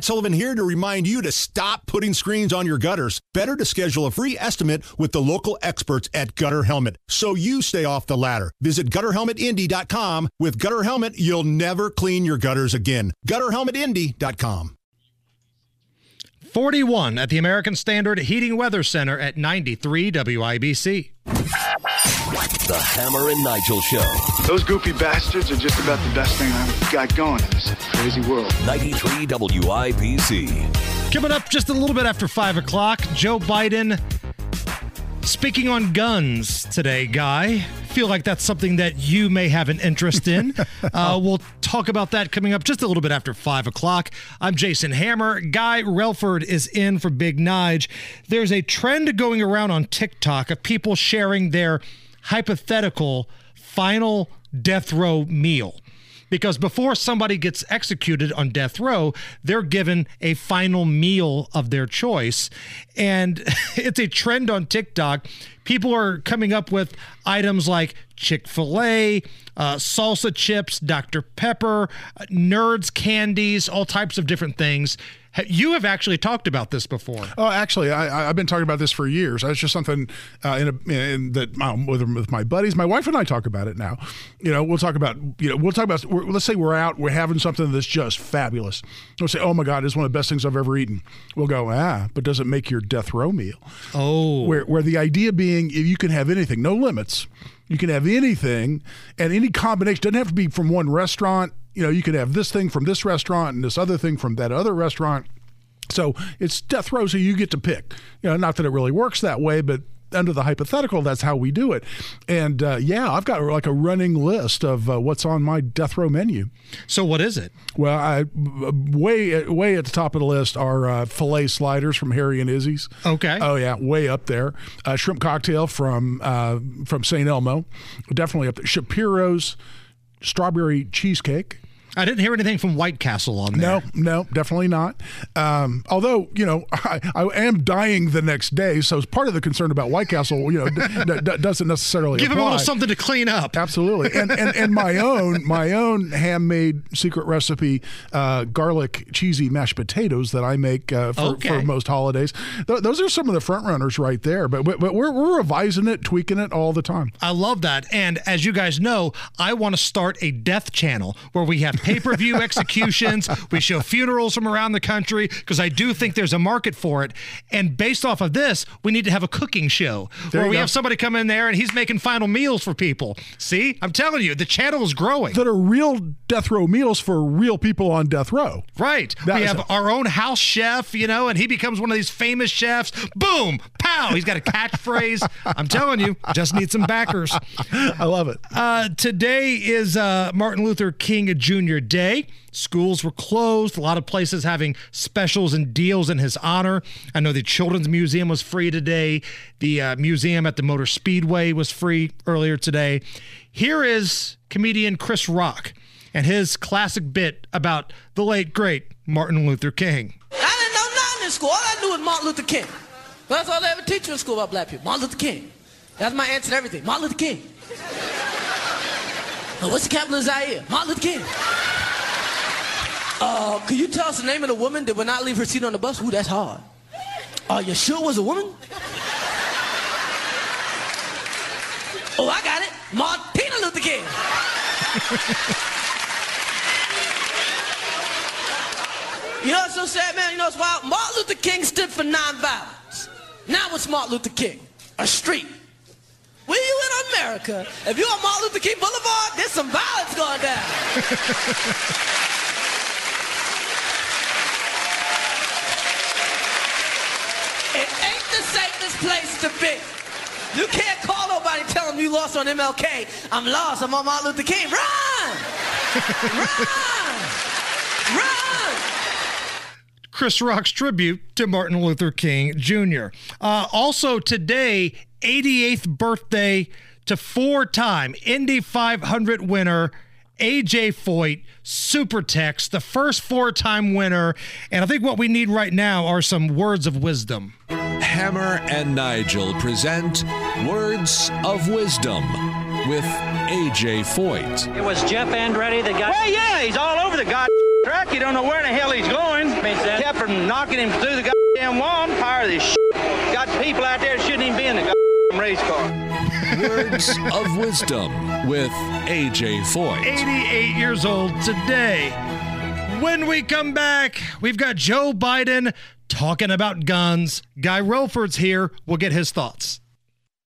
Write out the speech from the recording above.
Matt Sullivan here to remind you to stop putting screens on your gutters. Better to schedule a free estimate with the local experts at Gutter Helmet so you stay off the ladder. Visit gutterhelmetindy.com. With Gutter Helmet, you'll never clean your gutters again. gutterhelmetindy.com. 41 at the American Standard Heating Weather Center at 93 WIBC. The Hammer and Nigel Show. Those goofy bastards are just about the best thing I've got going in this crazy world. 93 WIBC. Coming up just a little bit after 5 o'clock, Joe Biden speaking on guns today, Guy. Feel like that's something that you may have an interest in. Uh, we'll talk about that coming up just a little bit after 5 o'clock. I'm Jason Hammer. Guy Relford is in for Big Nige. There's a trend going around on TikTok of people sharing their hypothetical final death row meal. Because before somebody gets executed on death row, they're given a final meal of their choice. And it's a trend on TikTok. People are coming up with items like Chick fil A, uh, salsa chips, Dr. Pepper, uh, nerds candies, all types of different things. You have actually talked about this before. Oh, actually, I, I've been talking about this for years. It's just something uh, in, a, in that um, with, with my buddies, my wife and I talk about it now. You know, we'll talk about you know we'll talk about let's say we're out, we're having something that's just fabulous. We'll say, oh my god, it's one of the best things I've ever eaten. We'll go, ah, but does it make your death row meal? Oh, where where the idea being you can have anything, no limits. You can have anything, and any combination doesn't have to be from one restaurant. You know, you can have this thing from this restaurant and this other thing from that other restaurant. So it's death row, so you get to pick. You know, not that it really works that way, but under the hypothetical, that's how we do it. And uh, yeah, I've got like a running list of uh, what's on my death row menu. So what is it? Well, I way way at the top of the list are uh, fillet sliders from Harry and Izzy's. Okay. Oh yeah, way up there. Uh, shrimp cocktail from uh, from St. Elmo, definitely up there. Shapiro's strawberry cheesecake. I didn't hear anything from White Castle on there. No, no, definitely not. Um, although you know, I, I am dying the next day, so it's part of the concern about White Castle, you know, d- d- doesn't necessarily Give him a little something to clean up. Absolutely, and, and and my own my own handmade secret recipe uh, garlic cheesy mashed potatoes that I make uh, for, Okay. for most holidays. Th- those are some of the front runners right there. But but but we're we're revising it, tweaking it all the time. I love that. And as you guys know, I want to start a death channel where we have pay per view executions. We show funerals from around the country because I do think there's a market for it. And based off of this, we need to have a cooking show There where we go. have somebody come in there and he's making final meals for people. See, I'm telling you, the channel is growing. That are real death row meals for real people on death row. Right. That we have our own house chef, you know, and he becomes one of these famous chefs. Boom, pow. He's got a catchphrase. I'm telling you, just need some backers. I love it. Uh, today is uh, Martin Luther King Jr. Day. Schools were closed. A lot of places having specials and deals in his honor. I know the Children's Museum was free today. The uh, museum at the Motor Speedway was free earlier today. Here is comedian Chris Rock and his classic bit about the late, great Martin Luther King. I didn't know nothing in school. All I knew was Martin Luther King. That's all they ever teach you in school about black people. Martin Luther King. That's my answer to everything. Martin Luther King. What's the capital of Zaire? Martin Luther King. Uh, could you tell us the name of the woman that would not leave her seat on the bus? Ooh, that's hard. Are you sure it was a woman? Oh, I got it. Martina Luther King. You know what's so sad, man? You know what's wild? Martin Luther King stood for nonviolence. Now what's Martin Luther King? A street. Where you in America? If you're on Martin Luther King Boulevard, there's some violence going down. it ain't the safest place to be. You can't call nobody tell them you lost on MLK. I'm lost. I'm on Martin Luther King. Run! Run! Run! Chris Rock's tribute to Martin Luther King Jr. Uh, also today, 88th birthday to four-time Indy 500 winner AJ Foyt, Super Tex, the first four-time winner. And I think what we need right now are some words of wisdom. Hammer and Nigel present Words of Wisdom with AJ Foyt. It was Jeff Andretti that got. Well, yeah, he's all over the god truck. You don't know where the hell he's going. Kept from knocking him through the goddamn wall. I'm tired of this shit. Got people out there that shouldn't even be in the goddamn race car. Words of Wisdom with AJ Foyt. 88 years old today. When we come back, we've got Joe Biden talking about guns. Guy Relford's here. We'll get his thoughts.